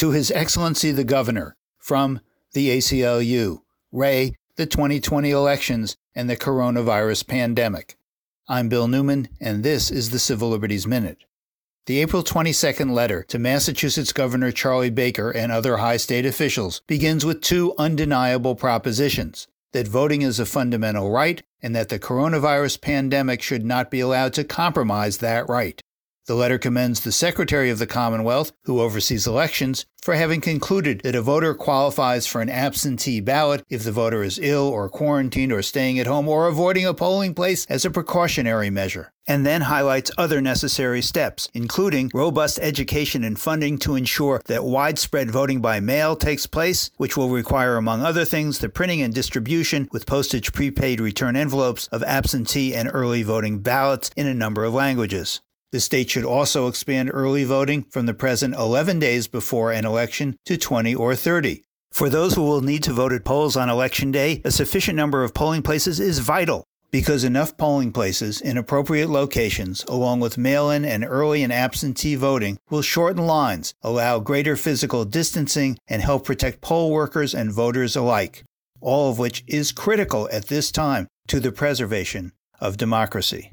To His Excellency the Governor, from the ACLU, Ray, the 2020 elections, and the coronavirus pandemic. I'm Bill Newman, and this is the Civil Liberties Minute. The April 22nd letter to Massachusetts Governor Charlie Baker and other high state officials begins with two undeniable propositions that voting is a fundamental right and that the coronavirus pandemic should not be allowed to compromise that right. The letter commends the Secretary of the Commonwealth, who oversees elections, for having concluded that a voter qualifies for an absentee ballot if the voter is ill or quarantined or staying at home or avoiding a polling place as a precautionary measure, and then highlights other necessary steps, including robust education and funding to ensure that widespread voting by mail takes place, which will require, among other things, the printing and distribution with postage prepaid return envelopes of absentee and early voting ballots in a number of languages. The state should also expand early voting from the present 11 days before an election to 20 or 30. For those who will need to vote at polls on election day, a sufficient number of polling places is vital because enough polling places in appropriate locations, along with mail in and early and absentee voting, will shorten lines, allow greater physical distancing, and help protect poll workers and voters alike, all of which is critical at this time to the preservation of democracy.